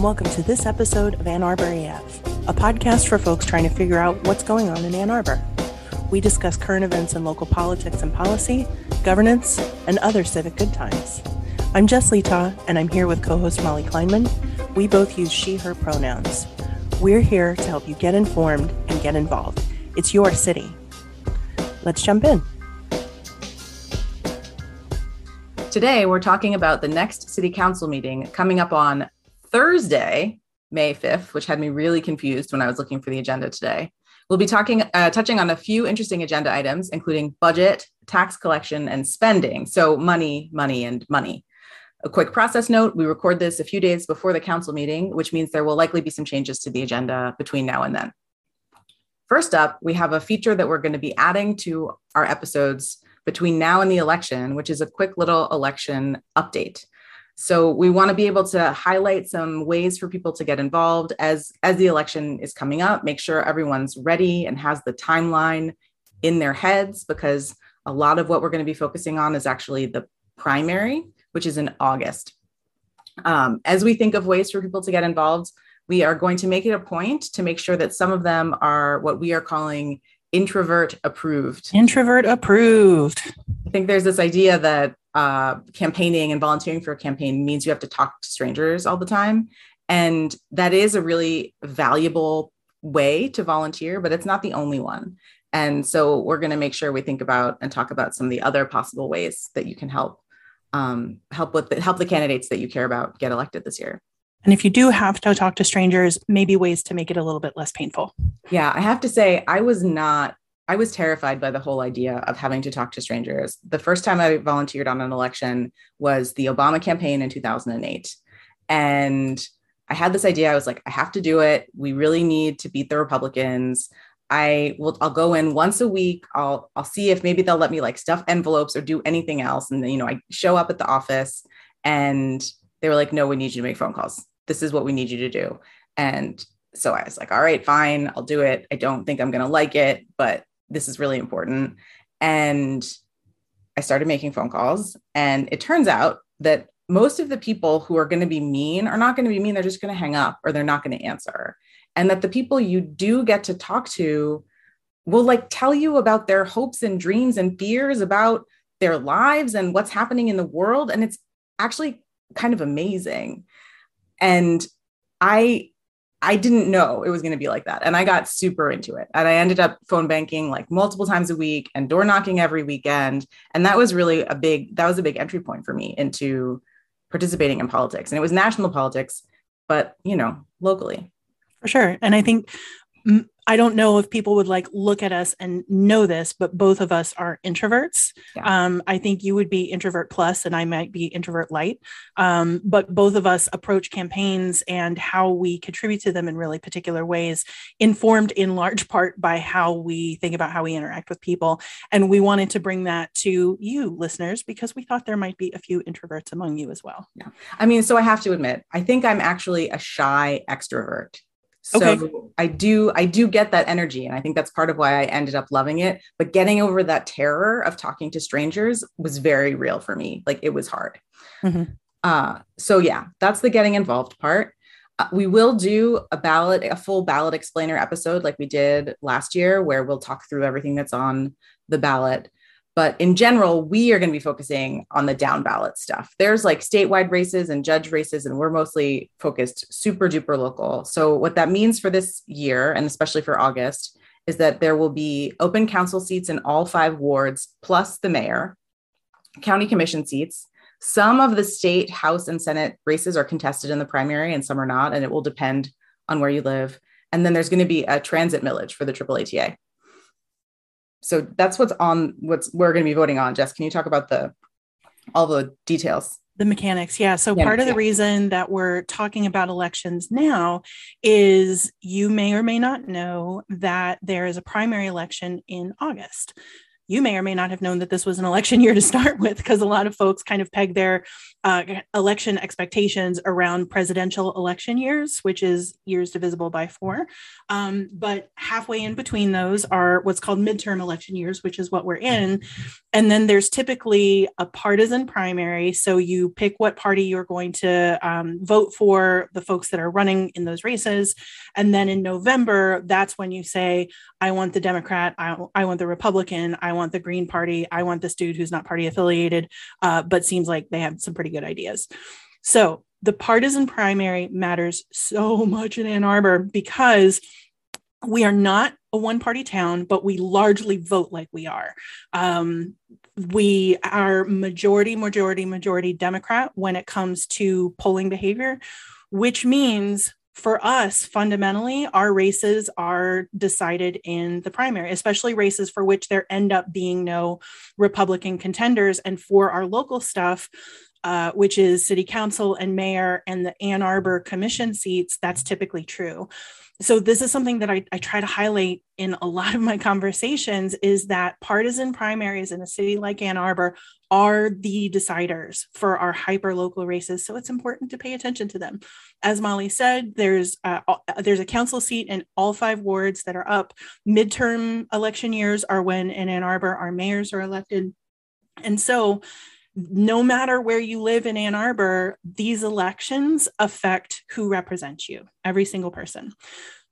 and welcome to this episode of Ann Arbor AF, a podcast for folks trying to figure out what's going on in Ann Arbor. We discuss current events in local politics and policy, governance, and other civic good times. I'm Jess Letaw, and I'm here with co host Molly Kleinman. We both use she, her pronouns. We're here to help you get informed and get involved. It's your city. Let's jump in. Today, we're talking about the next city council meeting coming up on Thursday, May 5th, which had me really confused when I was looking for the agenda today. We'll be talking, uh, touching on a few interesting agenda items, including budget, tax collection, and spending. So, money, money, and money. A quick process note we record this a few days before the council meeting, which means there will likely be some changes to the agenda between now and then. First up, we have a feature that we're going to be adding to our episodes between now and the election, which is a quick little election update. So we want to be able to highlight some ways for people to get involved as as the election is coming up, make sure everyone's ready and has the timeline in their heads because a lot of what we're going to be focusing on is actually the primary, which is in August. Um, as we think of ways for people to get involved, we are going to make it a point to make sure that some of them are what we are calling introvert approved. Introvert approved. I think there's this idea that uh, campaigning and volunteering for a campaign means you have to talk to strangers all the time. And that is a really valuable way to volunteer, but it's not the only one. And so we're going to make sure we think about and talk about some of the other possible ways that you can help um, help with the, help the candidates that you care about get elected this year. And if you do have to talk to strangers, maybe ways to make it a little bit less painful. Yeah, I have to say, I was not, I was terrified by the whole idea of having to talk to strangers. The first time I volunteered on an election was the Obama campaign in 2008. And I had this idea. I was like, I have to do it. We really need to beat the Republicans. I will I'll go in once a week. I'll I'll see if maybe they'll let me like stuff envelopes or do anything else. And then, you know, I show up at the office and they were like, no, we need you to make phone calls this is what we need you to do. And so I was like, all right, fine, I'll do it. I don't think I'm to like it, but this is really important. And I started making phone calls. And it turns out that most of the people who are going to be mean are not going to be mean. They're just going to hang up or they're not going to answer. And that the people you do get to talk to will like tell you about their hopes and dreams and fears about their lives and what's happening in the world. And it's actually kind of amazing and i i didn't know it was going to be like that and i got super into it and i ended up phone banking like multiple times a week and door knocking every weekend and that was really a big that was a big entry point for me into participating in politics and it was national politics but you know locally. For sure and i think I don't know if people would like look at us and know this, but both of us are introverts. Yeah. Um, I think you would be introvert plus, and I might be introvert light. Um, but both of us approach campaigns and how we contribute to them in really particular ways, informed in large part by how we think about how we interact with people. And we wanted to bring that to you, listeners, because we thought there might be a few introverts among you as well. Yeah. I mean, so I have to admit, I think I'm actually a shy extrovert. So okay. I do I do get that energy and I think that's part of why I ended up loving it, but getting over that terror of talking to strangers was very real for me. Like it was hard. Mm-hmm. Uh, so yeah, that's the getting involved part. Uh, we will do a ballot, a full ballot explainer episode like we did last year, where we'll talk through everything that's on the ballot. But in general, we are going to be focusing on the down ballot stuff. There's like statewide races and judge races, and we're mostly focused super duper local. So, what that means for this year, and especially for August, is that there will be open council seats in all five wards, plus the mayor, county commission seats. Some of the state House and Senate races are contested in the primary, and some are not, and it will depend on where you live. And then there's going to be a transit millage for the Triple ATA so that's what's on what's we're going to be voting on. Jess can you talk about the all the details? The mechanics yeah. So mechanics, part of the reason that we're talking about elections now is you may or may not know that there is a primary election in august you may or may not have known that this was an election year to start with, because a lot of folks kind of peg their uh, election expectations around presidential election years, which is years divisible by four. Um, but halfway in between those are what's called midterm election years, which is what we're in. And then there's typically a partisan primary. So you pick what party you're going to um, vote for, the folks that are running in those races. And then in November, that's when you say, I want the Democrat, I, I want the Republican, I want the Green Party, I want this dude who's not party affiliated, uh, but seems like they have some pretty good ideas. So the partisan primary matters so much in Ann Arbor because we are not a one party town, but we largely vote like we are. Um, we are majority, majority, majority Democrat when it comes to polling behavior, which means for us, fundamentally, our races are decided in the primary, especially races for which there end up being no Republican contenders. And for our local stuff, uh, which is city council and mayor and the Ann Arbor commission seats, that's typically true so this is something that I, I, try to highlight in a lot of my conversations is that partisan primaries in a city like ann arbor are the deciders for our hyper local races. So it's important to pay attention to them. As molly said there's uh, there's a council seat in all five wards that are up. Midterm election years are when in ann arbor our mayors are elected. And so no matter where you live in Ann Arbor, these elections affect who represents you, every single person.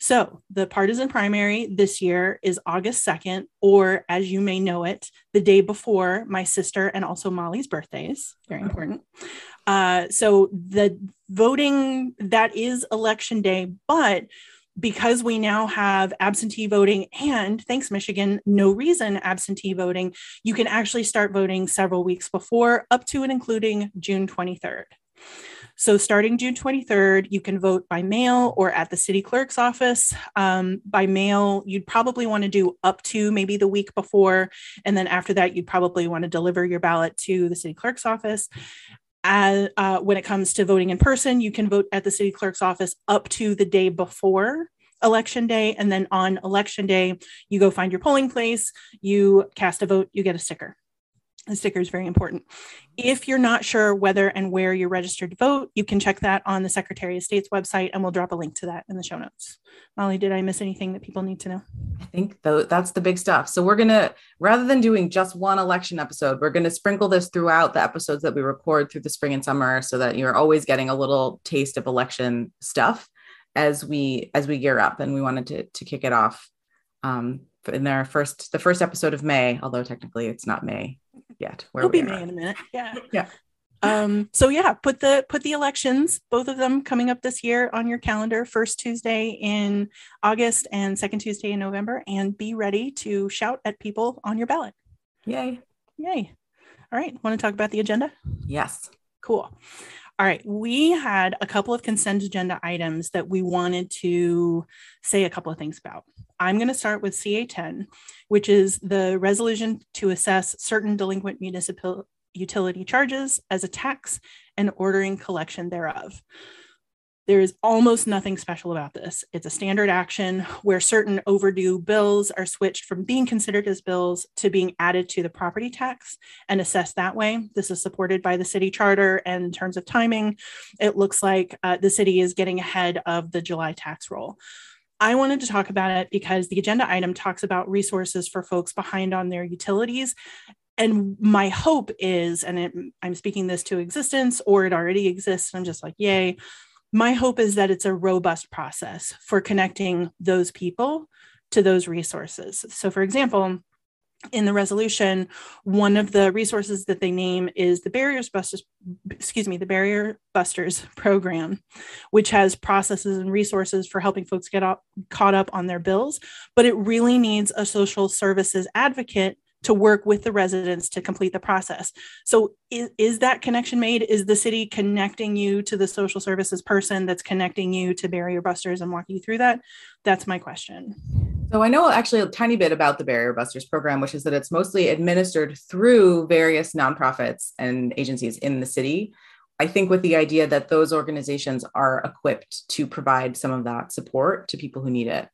So, the partisan primary this year is August 2nd, or as you may know it, the day before my sister and also Molly's birthdays. Very important. Uh, so, the voting that is election day, but because we now have absentee voting and thanks michigan no reason absentee voting you can actually start voting several weeks before up to and including june 23rd so starting june 23rd you can vote by mail or at the city clerk's office. Um, by mail you'd probably want to do up to maybe the week before and then after that you'd probably want to deliver your ballot to the city clerk's office as, uh, when it comes to voting in person, you can vote at the city clerk's office up to the day before election day. And then on election day, you go find your polling place, you cast a vote, you get a sticker. The sticker is very important. If you're not sure whether and where you're registered to vote, you can check that on the Secretary of State's website, and we'll drop a link to that in the show notes. Molly, did I miss anything that people need to know? I think though that's the big stuff. So we're gonna rather than doing just one election episode, we're gonna sprinkle this throughout the episodes that we record through the spring and summer, so that you're always getting a little taste of election stuff as we as we gear up. And we wanted to to kick it off um, in our first the first episode of May, although technically it's not May yet. It'll be May in a minute. Yeah. yeah. Um, so yeah, put the put the elections, both of them coming up this year on your calendar, first Tuesday in August and second Tuesday in November, and be ready to shout at people on your ballot. Yay. Yay. All right. Want to talk about the agenda? Yes. Cool. All right, we had a couple of consent agenda items that we wanted to say a couple of things about. I'm going to start with CA10, which is the resolution to assess certain delinquent municipal utility charges as a tax and ordering collection thereof. There is almost nothing special about this. It's a standard action where certain overdue bills are switched from being considered as bills to being added to the property tax and assessed that way. This is supported by the city charter. And in terms of timing, it looks like uh, the city is getting ahead of the July tax roll. I wanted to talk about it because the agenda item talks about resources for folks behind on their utilities. And my hope is, and it, I'm speaking this to existence or it already exists, I'm just like, yay, my hope is that it's a robust process for connecting those people to those resources. So, for example, in the resolution, one of the resources that they name is the Barriers Busters, excuse me, the Barrier Busters program, which has processes and resources for helping folks get up, caught up on their bills. But it really needs a social services advocate to work with the residents to complete the process. So is, is that connection made? Is the city connecting you to the social services person that's connecting you to barrier busters and walking you through that? That's my question. So I know actually a tiny bit about the Barrier Busters program, which is that it's mostly administered through various nonprofits and agencies in the city. I think with the idea that those organizations are equipped to provide some of that support to people who need it.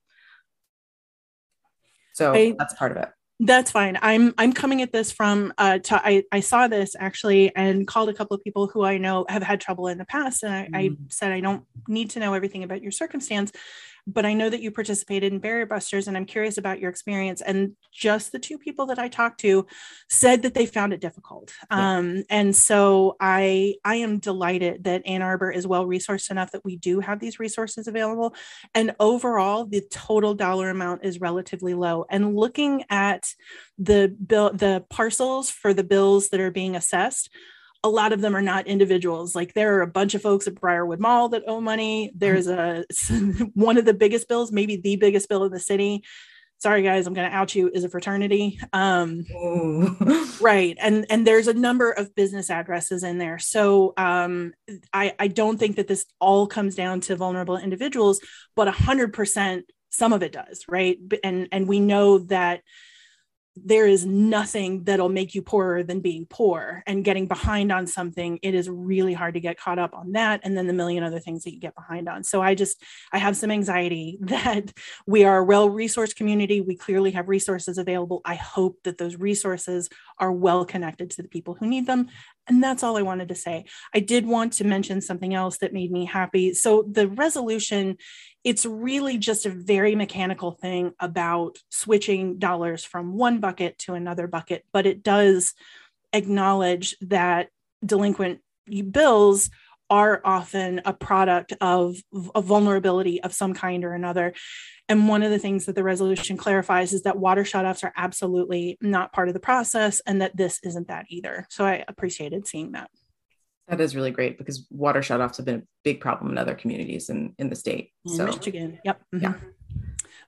So I, that's part of it That's fine. I'm I'm coming at this from uh to, I, I saw this actually and called a couple of people who I know have had trouble in the past and I, mm. I said I don't need to know everything about your circumstance but I know that you participated in Barrier Busters and I'm curious about your experience. And just the two people that I talked to said that they found it difficult. Yeah. Um, and so I I am delighted that Ann Arbor is well resourced enough that we do have these resources available. And overall, the total dollar amount is relatively low. And looking at the bill, the parcels for the bills that are being assessed, a lot of them are not individuals. Like there are a bunch of folks at Briarwood Mall that owe money. There's a one of the biggest bills, maybe the biggest bill in the city. Sorry guys, I'm going to out you is a fraternity. Um, right, and and there's a number of business addresses in there. So um, I I don't think that this all comes down to vulnerable individuals, but hundred percent some of it does, right? And and we know that there is nothing that'll make you poorer than being poor and getting behind on something it is really hard to get caught up on that and then the million other things that you get behind on. So i just i have some anxiety that we are a well resourced community. We clearly have resources available. I hope that those resources are well connected to the people who need them and that's all I wanted to say. I did want to mention something else that made me happy. So, the resolution, it's really just a very mechanical thing about switching dollars from one bucket to another bucket, but it does acknowledge that delinquent bills are often a product of a vulnerability of some kind or another. And one of the things that the resolution clarifies is that water shutoffs are absolutely not part of the process and that this isn't that either. So I appreciated seeing that. That is really great because water shutoffs have been a big problem in other communities in, in the state. In so Michigan. Yep. Mm-hmm. Yeah.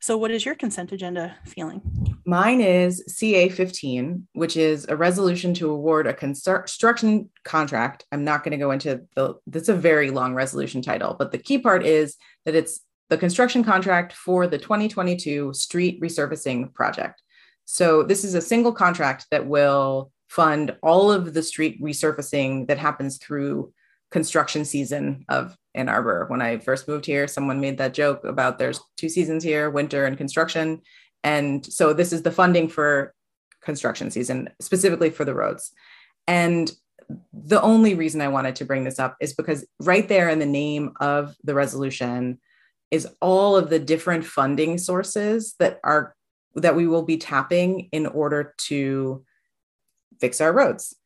So, what is your consent agenda feeling? Mine is CA 15, which is a resolution to award a construction contract. I'm not going to go into the, that's a very long resolution title, but the key part is that it's the construction contract for the 2022 street resurfacing project. So, this is a single contract that will fund all of the street resurfacing that happens through construction season of Ann Arbor. When I first moved here, someone made that joke about there's two seasons here, winter and construction. And so this is the funding for construction season, specifically for the roads. And the only reason I wanted to bring this up is because right there in the name of the resolution is all of the different funding sources that are that we will be tapping in order to fix our roads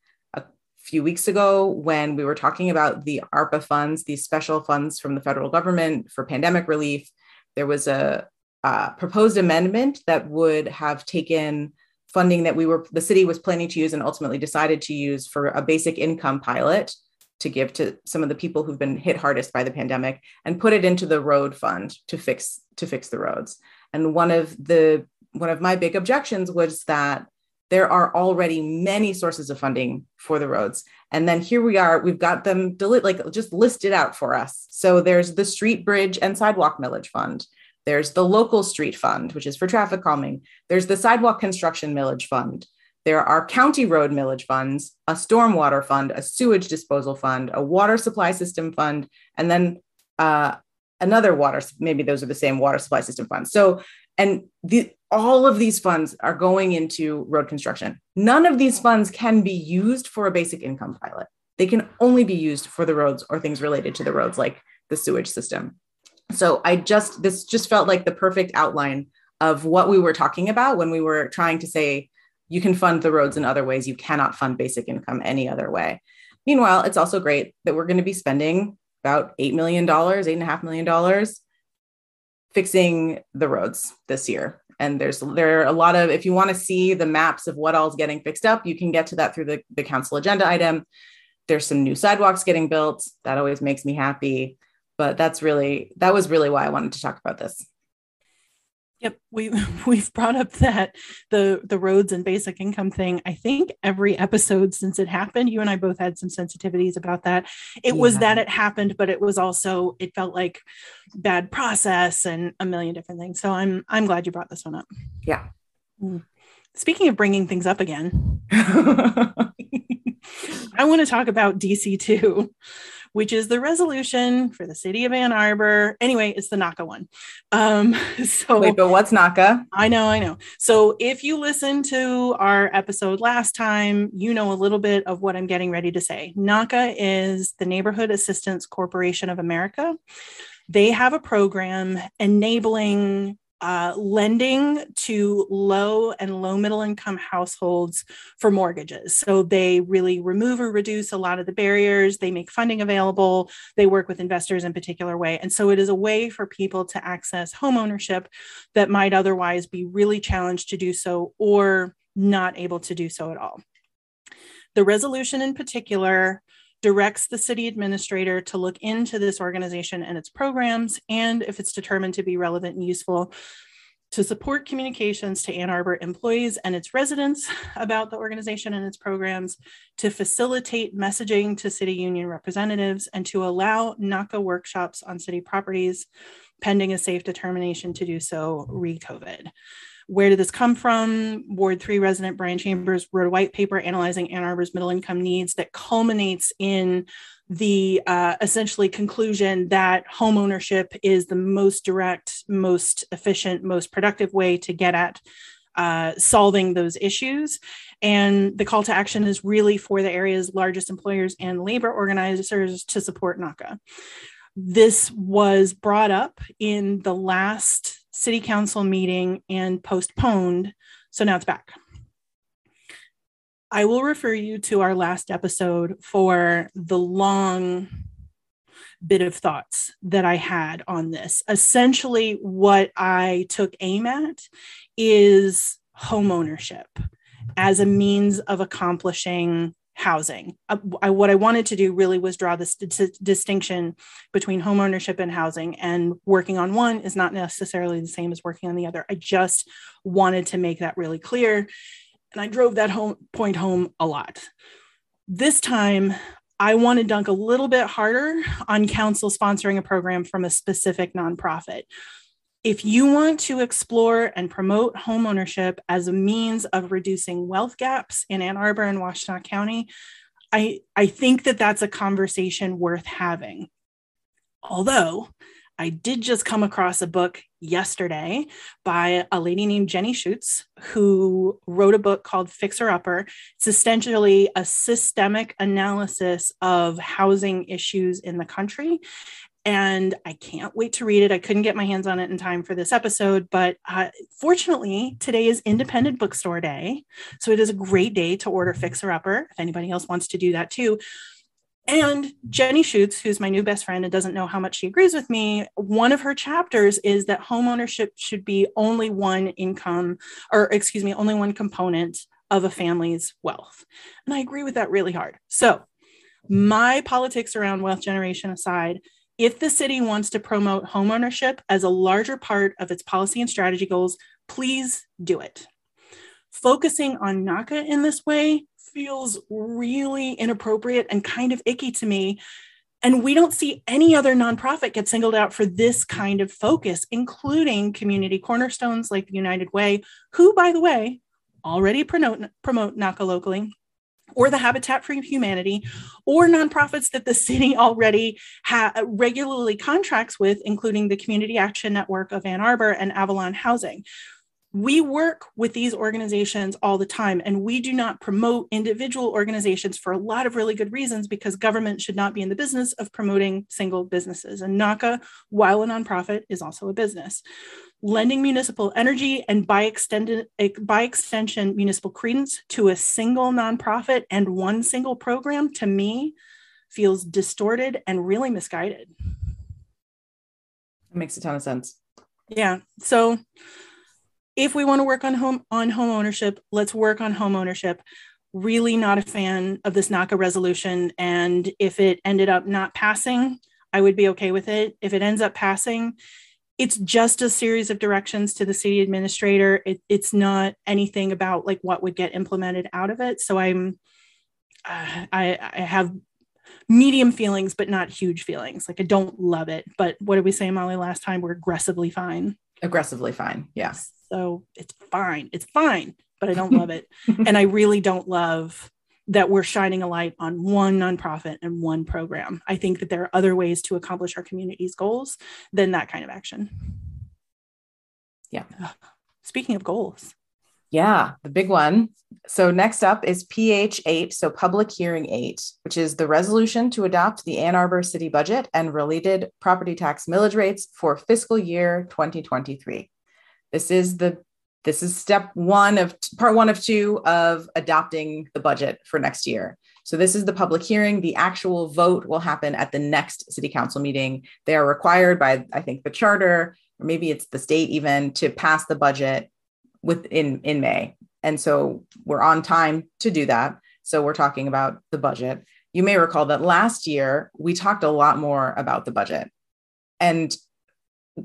few weeks ago when we were talking about the ARPA funds, these special funds from the federal government for pandemic relief. There was a uh, proposed amendment that would have taken funding that we were the city was planning to use and ultimately decided to use for a basic income pilot to give to some of the people who've been hit hardest by the pandemic and put it into the road fund to fix to fix the roads and one of the one of my big objections was that there are already many sources of funding for the roads. And then here we are, we've got them deli- like just listed out for us. So there's the Street Bridge and Sidewalk Millage Fund. There's the Local Street Fund, which is for traffic calming. There's the Sidewalk Construction Millage Fund. There are county road millage funds, a stormwater fund, a sewage disposal fund, a water supply system fund, and then uh, another water, maybe those are the same water supply system funds. So, and the, all of these funds are going into road construction. None of these funds can be used for a basic income pilot. They can only be used for the roads or things related to the roads, like the sewage system. So I just, this just felt like the perfect outline of what we were talking about when we were trying to say, you can fund the roads in other ways. You cannot fund basic income any other way. Meanwhile, it's also great that we're going to be spending about $8 million, $8.5 million fixing the roads this year. And there's there are a lot of if you want to see the maps of what all's getting fixed up you can get to that through the, the council agenda item. There's some new sidewalks getting built. That always makes me happy. But that's really that was really why i wanted to talk about this Yep, we we've brought up that the the roads and basic income thing. I think every episode since it happened, you and I both had some sensitivities about that. It yeah. was that it happened, but it was also it felt like bad process and a million different things. So I'm I'm glad you brought this one up. Yeah. Mm. Speaking of bringing things up again, I want to talk about DC2, which is the resolution for the city of Ann Arbor. Anyway, it's the NACA one. Um, so wait, but what's NACA? I know, I know. So if you listen to our episode last time, you know a little bit of what I'm getting ready to say. NACA is the Neighborhood Assistance Corporation of America. They have a program enabling uh, lending to low and low middle income households for mortgages. So they really remove or reduce a lot of the barriers. They make funding available. They work with investors in particular way. And so it is a way for people to access home ownership that might otherwise be really challenged to do so or not able to do so at all. The resolution in particular directs the city administrator to look into this organization and its programs, and if it's determined to be relevant and useful, to support communications to Ann Arbor employees and its residents about the organization and its programs, to facilitate messaging to city union representatives, and to allow NACA workshops on city properties pending a safe determination to do so re COVID. Where did this come from? Ward 3 resident Brian Chambers wrote a white paper analyzing Ann Arbor's middle income needs that culminates in the uh, essentially conclusion that home ownership is the most direct, most efficient, most productive way to get at uh, solving those issues. And the call to action is really for the area's largest employers and labor organizers to support NACA. This was brought up in the last city council meeting and postponed. So now it's back. I will refer you to our last episode for the long bit of thoughts that I had on this. Essentially, what I took aim at is home ownership as a means of accomplishing housing. Uh, I, what I wanted to do really was draw this distinction between homeownership and housing, and working on one is not necessarily the same as working on the other. I just wanted to make that really clear, and I drove that home point home a lot. This time, I want to dunk a little bit harder on council sponsoring a program from a specific nonprofit if you want to explore and promote homeownership as a means of reducing wealth gaps in Ann Arbor and Washtenaw County, I, I think that that's a conversation worth having. Although I did just come across a book yesterday by a lady named Jenny Schuetz, who wrote a book called Fixer Upper. It's essentially a systemic analysis of housing issues in the country and I can't wait to read it. I couldn't get my hands on it in time for this episode, but uh, fortunately, today is Independent Bookstore Day. So it is a great day to order Fixer Upper if anybody else wants to do that too. And Jenny Schuetz, who's my new best friend and doesn't know how much she agrees with me, one of her chapters is that homeownership should be only one income, or excuse me, only one component of a family's wealth. And I agree with that really hard. So, my politics around wealth generation aside, if the city wants to promote homeownership as a larger part of its policy and strategy goals, please do it. Focusing on NACA in this way feels really inappropriate and kind of icky to me. And we don't see any other nonprofit get singled out for this kind of focus, including community cornerstones like the United Way, who, by the way, already promote, promote NACA locally or the Habitat for Humanity, or nonprofits that the city already ha- regularly contracts with, including the Community Action Network of Ann Arbor and Avalon Housing. We work with these organizations all the time, and we do not promote individual organizations for a lot of really good reasons because government should not be in the business of promoting single businesses. And NACA, while a nonprofit, is also a business. Lending municipal energy and by, extended, by extension municipal credence to a single nonprofit and one single program to me feels distorted and really misguided. It makes a ton of sense. Yeah. So if we want to work on home on home ownership let's work on home ownership really not a fan of this NACA resolution and if it ended up not passing i would be okay with it if it ends up passing it's just a series of directions to the city administrator. It, it's not anything about like what would get implemented out of it. So I'm, uh, I, I have medium feelings, but not huge feelings. Like I don't love it, but what did we say, Molly, last time? We're aggressively fine. Aggressively fine. Yes. So it's fine. It's fine, but I don't love it. and I really don't love that we're shining a light on one nonprofit and one program. I think that there are other ways to accomplish our community's goals than that kind of action. Yeah. Speaking of goals. Yeah, the big one. So next up is PH 8, so Public Hearing 8, which is the resolution to adopt the Ann Arbor City budget and related property tax millage rates for fiscal year 2023. This is the this is step one of part one of two of adopting the budget for next year. So this is the public hearing. The actual vote will happen at the next city council meeting. They are required by, I think, the charter, or maybe it's the state even, to pass the budget within in May. And so we're on time to do that. So we're talking about the budget. You may recall that last year we talked a lot more about the budget. And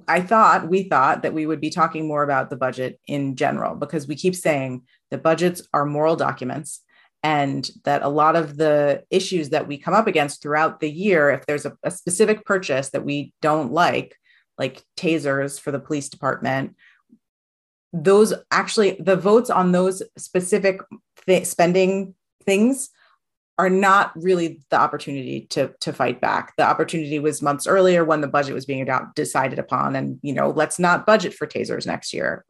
I thought, we thought that we would be talking more about the budget in general because we keep saying that budgets are moral documents and that a lot of the issues that we come up against throughout the year, if there's a, a specific purchase that we don't like, like tasers for the police department, those actually, the votes on those specific th- spending things are not really the opportunity to to fight back. The opportunity was months earlier when the budget was being adopt, decided upon, and you know, let's not budget for tasers next year,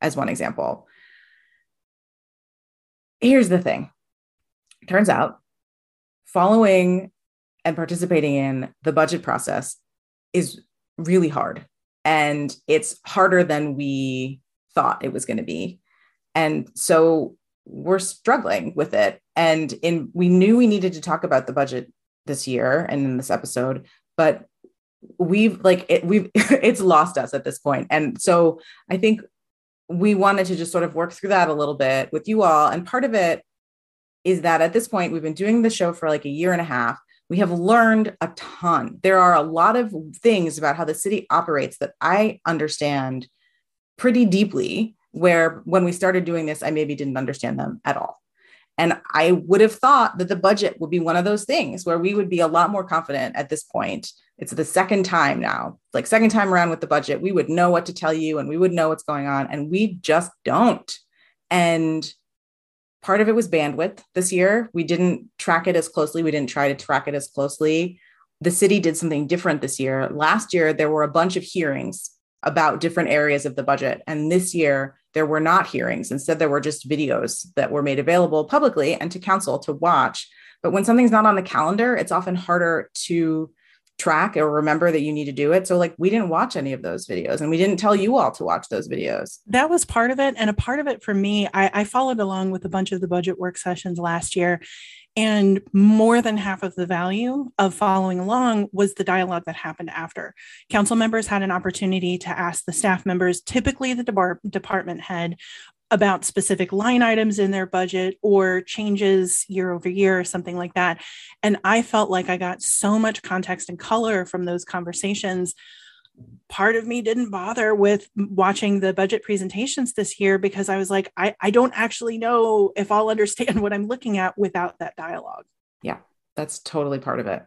as one example. Here's the thing: turns out, following and participating in the budget process is really hard, and it's harder than we thought it was going to be. And so we're struggling with it. And in we knew we needed to talk about the budget this year and in this episode but we've like it we've it's lost us at this point. And so i think we wanted to just sort of work through that a little bit with you all. And part of it is that at this point we've been doing the show for like a year and a half. We have learned a ton. There are a lot of things about how the city operates that i understand pretty deeply where when we started doing this, I maybe didn't understand them at all. And I would have thought that the budget would be one of those things where we would be a lot more confident at this point. It's the second time now, like second time around with the budget, we would know what to tell you and we would know what's going on. And we just don't. And part of it was bandwidth this year. We didn't track it as closely. We didn't try to track it as closely. The city did something different this year. Last year, there were a bunch of hearings about different areas of the budget. And this year, there were not hearings. Instead, there were just videos that were made available publicly and to council to watch. But when something's not on the calendar, it's often harder to track or remember that you need to do it. So, like, we didn't watch any of those videos and we didn't tell you all to watch those videos. That was part of it. And a part of it for me, I, I followed along with a bunch of the budget work sessions last year. And more than half of the value of following along was the dialogue that happened after. Council members had an opportunity to ask the staff members, typically the department head, about specific line items in their budget or changes year over year or something like that. And I felt like I got so much context and color from those conversations part of me didn't bother with watching the budget presentations this year because I was like, I, I don't actually know if I'll understand what I'm looking at without that dialogue. Yeah, that's totally part of it.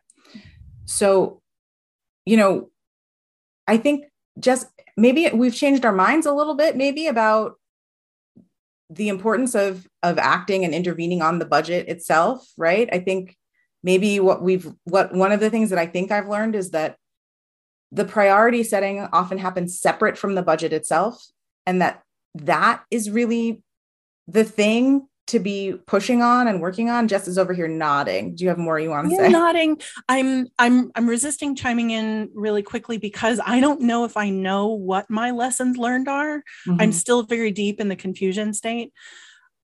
So, you know, I think just maybe we've changed our minds a little bit, maybe about the importance of of acting and intervening on the budget itself, right? I think maybe what we've what one of the things that I think I've learned is that the priority setting often happens separate from the budget itself and that that is really the thing to be pushing on and working on. Jess is over here nodding. Do you have more you want to say? nodding. I'm i'm i'm resisting chiming in really quickly because i don't know if i know what my lessons learned are. Mm-hmm. i'm still very deep in the confusion state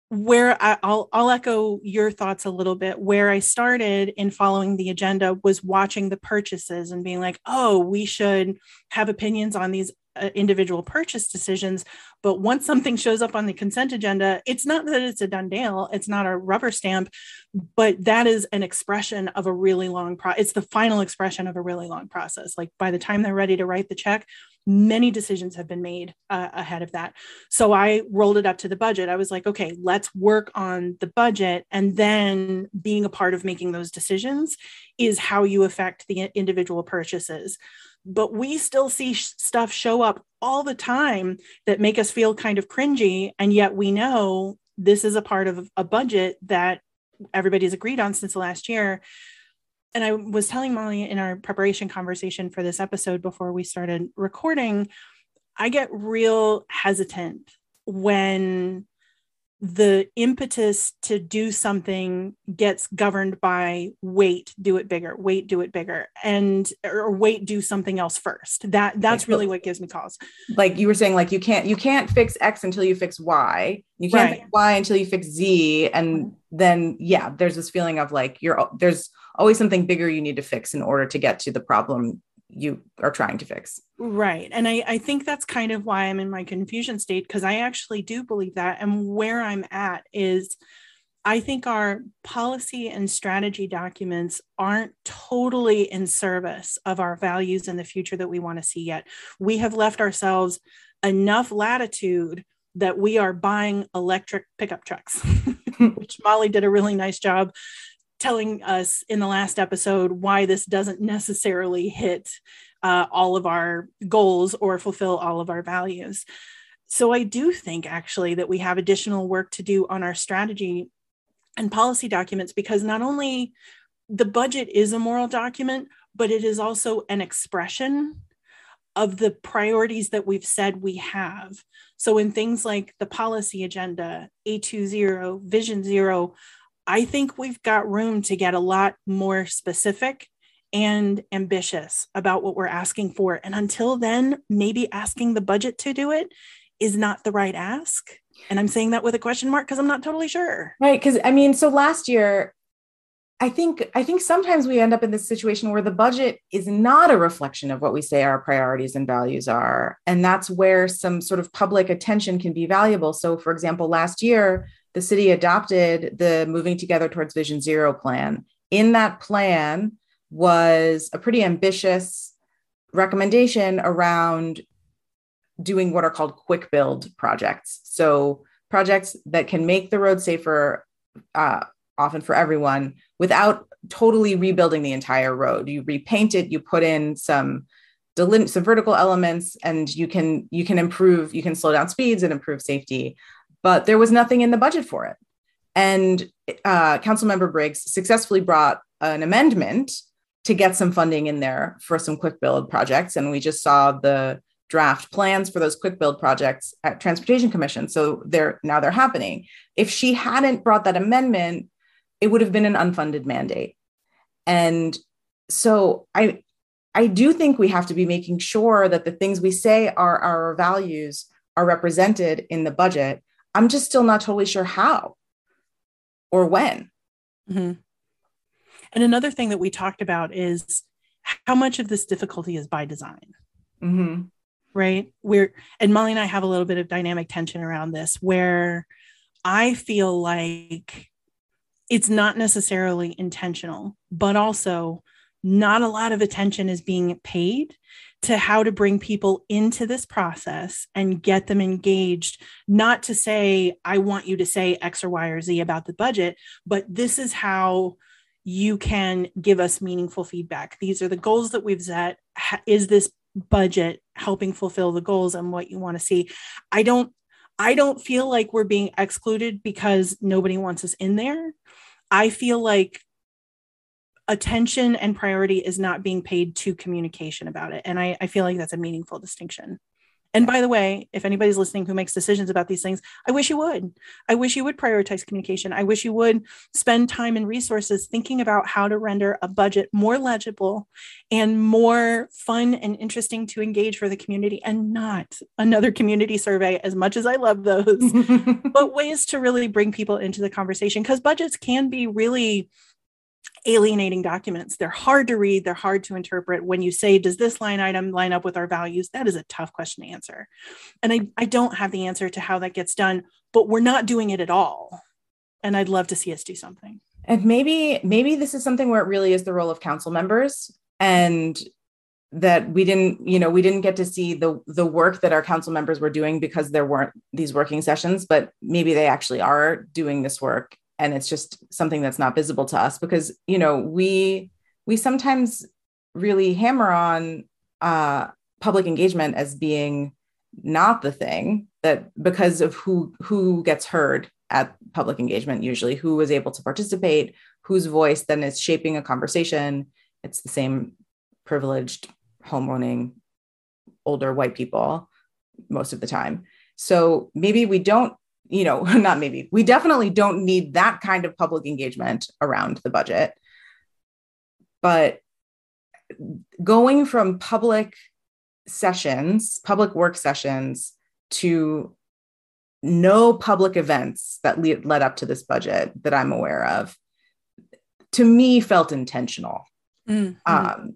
where I, will I'll echo your thoughts a little bit. Where I started in following the agenda was watching the purchases and being like, oh, we should have opinions on these uh, individual purchase decisions. But once something shows up on the consent agenda, it's not that it's a done deal, it's not a rubber stamp, but that is an expression of a really long process. It's the final expression of a really long process. Like by the time they're ready to write the check, many decisions have been made uh, ahead of that. So I rolled it up to the budget. I was like, okay, let's work on the budget. And then being a part of making those decisions is how you affect the individual purchases. But we still see sh- stuff show up all the time that make us feel kind of cringy. And yet we know this is a part of a budget that everybody's agreed on since the last year. And I was telling Molly in our preparation conversation for this episode before we started recording, I get real hesitant when the impetus to do something gets governed by wait do it bigger. Wait do it bigger. And or wait do something else first. That that's really what gives me cause. Like you were saying like you can't you can't fix x until you fix y. You can't right. fix y until you fix z. And then yeah there's this feeling of like you're there's always something bigger you need to fix in order to get to the problem you are trying to fix. Right. And I, I think that's kind of why I'm in my confusion state because I actually do believe that. And where I'm at is I think our policy and strategy documents aren't totally in service of our values and the future that we want to see yet. We have left ourselves enough latitude that we are buying electric pickup trucks, which Molly did a really nice job telling us in the last episode why this doesn't necessarily hit uh, all of our goals or fulfill all of our values. So I do think actually that we have additional work to do on our strategy and policy documents because not only the budget is a moral document, but it is also an expression of the priorities that we've said we have. So, in things like the policy agenda, A2Zero, Vision Zero, I think we've got room to get a lot more specific and ambitious about what we're asking for. And until then, maybe asking the budget to do it is not the right ask. And I'm saying that with a question mark because I'm not totally sure. Right. Because I mean, so last year, I think I think sometimes we end up in this situation where the budget is not a reflection of what we say our priorities and values are. And that's where some sort of public attention can be valuable. So for example, last year, the city adopted the Moving Together Towards Vision Zero plan. In that plan was a pretty ambitious recommendation around doing what are called quick build projects. So, projects that can make the road safer, uh, often for everyone, without totally rebuilding the entire road. You repaint it, you put in some some vertical elements and you can you can improve you can slow down speeds and improve safety but there was nothing in the budget for it. And uh, Councilmember Briggs successfully brought an amendment to get some funding in there for some quick build projects. And we just saw the draft plans for those quick build projects at Transportation Commission. So they're now they're happening. If she hadn't brought that amendment, it would have been an unfunded mandate. And so I I do think we have to be making sure that the things we say are our values are represented in the budget I'm just still not totally sure how or when. Mm-hmm. And another thing that we talked about is how much of this difficulty is by design. Mm-hmm. Right. We're, and Molly and I have a little bit of dynamic tension around this where I feel like it's not necessarily intentional, but also not a lot of attention is being paid to how to bring people into this process and get them engaged, not to say, I want you to say X or Y or Z about the budget, but this is how you can give us meaningful feedback. These are the goals that we've set. Is this budget helping fulfill the goals and what you want to see? I don't I don't feel like we're being excluded because nobody wants us in there. I feel like attention and priority is not being paid to communication about it. And I, I feel like that's a meaningful distinction. And by the way, if anybody's listening who makes decisions about these things, I wish you would. I wish you would prioritize communication. I wish you would spend time and resources thinking about how to render a budget more legible and more fun and interesting to engage for the community and not another community survey, as much as I love those, but ways to really bring people into the conversation because budgets can be really alienating documents. They're hard to read, they're hard to interpret. When you say, does this line item line up with our values? That is a tough question to answer. And I, I don't have the answer to how that gets done, but we're not doing it at all. And I'd love to see us do something. And maybe, maybe this is something where it really is the role of council members and that we didn't you know we didn't get to see the the work that our council members were doing because there weren't these working sessions but maybe they actually are doing this work and it's just something that's not visible to us because you know we we sometimes really hammer on uh, public engagement as being not the thing that because of who who gets heard at public engagement usually who was able to participate whose voice then is shaping a conversation. It's the same privileged home owning older white people most of the time. So maybe we don't you know not maybe we definitely don't need that kind of public engagement around the budget but going from public sessions public work sessions to no public events that le- led up to this budget that I'm aware of, to me felt intentional. Mm-hmm. Um,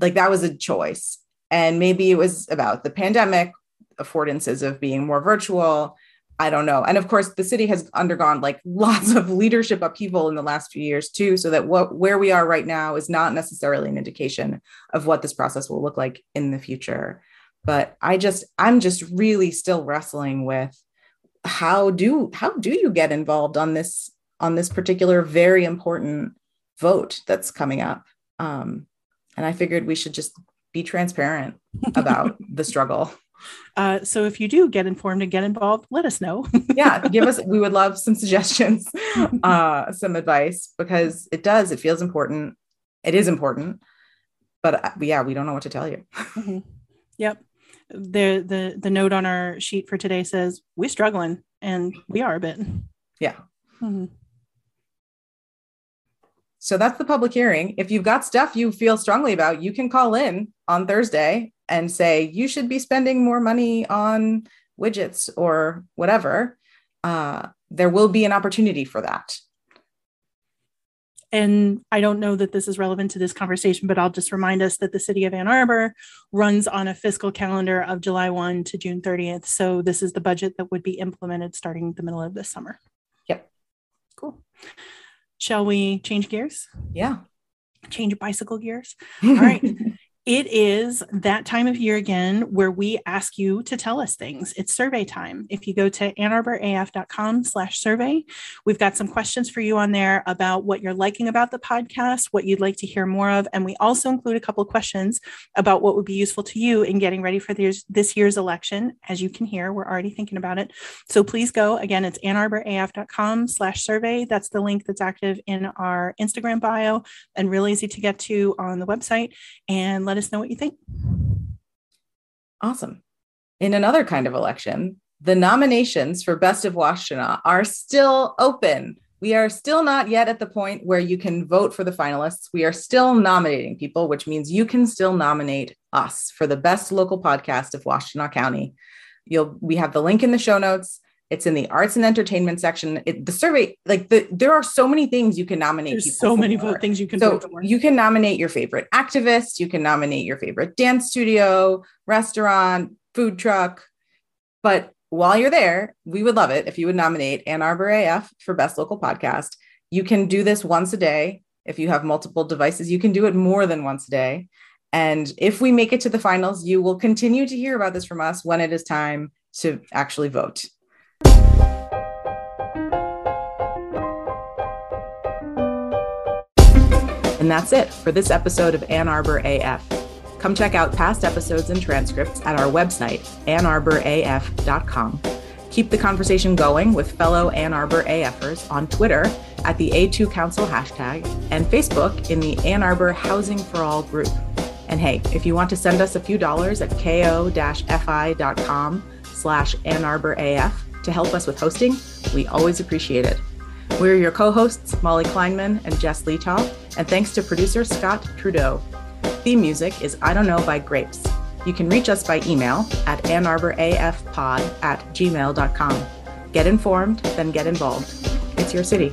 like that was a choice. And maybe it was about the pandemic, affordances of being more virtual. I don't know. And of course, the city has undergone like lots of leadership upheaval in the last few years too. So that what where we are right now is not necessarily an indication of what this process will look like in the future but i just i'm just really still wrestling with how do how do you get involved on this on this particular very important vote that's coming up um, and i figured we should just be transparent about the struggle uh, so if you do get informed and get involved let us know. Yeah give us we would love some suggestions uh, some advice because it does it feels important. It is important but uh, yeah we don't know what to tell you. Mm-hmm. yep. The the the note on our sheet for today says we're struggling and we are a bit. Yeah. Mm-hmm. So that's the public hearing if you've got stuff you feel strongly about you can call in on thursday and say you should be spending more money on widgets or whatever uh, there will be an opportunity for that and I don't know that this is relevant to this conversation, but I'll just remind us that the city of Ann Arbor runs on a fiscal calendar of July 1 to June 30th. So this is the budget that would be implemented starting the middle of this summer. Yep. Cool. Shall we change gears? Yeah. Change bicycle gears. All right. It is that time of year again where we ask you to tell us things. It's survey time. If you go to annarboraf.com slash survey, we've got some questions for you on there about what you're liking about the podcast, what you'd like to hear more of. And we also include a couple of questions about what would be useful to you in getting ready for this, this year's election. As you can hear, we're already thinking about it. So please go. Again, it's annarboraf.com slash survey. That's the link that's active in our Instagram bio and real easy to get to on the website. And let let us know what you think. Awesome. In another kind of election, the nominations for Best of Washtenaw are still open. We are still not yet at the point where you can vote for the finalists. We are still nominating people, which means you can still nominate us for the best local podcast of Washtenaw County. You'll we have the link in the show notes. It's in the arts and entertainment section. It, the survey, like the, there are so many things you can nominate. There's so many things you can so You can nominate your favorite activist. You can nominate your favorite dance studio, restaurant, food truck. But while you're there, we would love it if you would nominate Ann Arbor AF for best local podcast. You can do this once a day. If you have multiple devices, you can do it more than once a day. And if we make it to the finals, you will continue to hear about this from us when it is time to actually vote. And that's it for this episode of Ann Arbor AF. Come check out past episodes and transcripts at our website, annarboraf.com. Keep the conversation going with fellow Ann Arbor AFers on Twitter at the A2 Council hashtag and Facebook in the Ann Arbor Housing for All group. And hey, if you want to send us a few dollars at ko-fi.com slash Ann Arbor AF, to help us with hosting, we always appreciate it. We're your co hosts, Molly Kleinman and Jess Letaw, and thanks to producer Scott Trudeau. Theme music is I Don't Know by Grapes. You can reach us by email at annarborafpod at gmail.com. Get informed, then get involved. It's your city.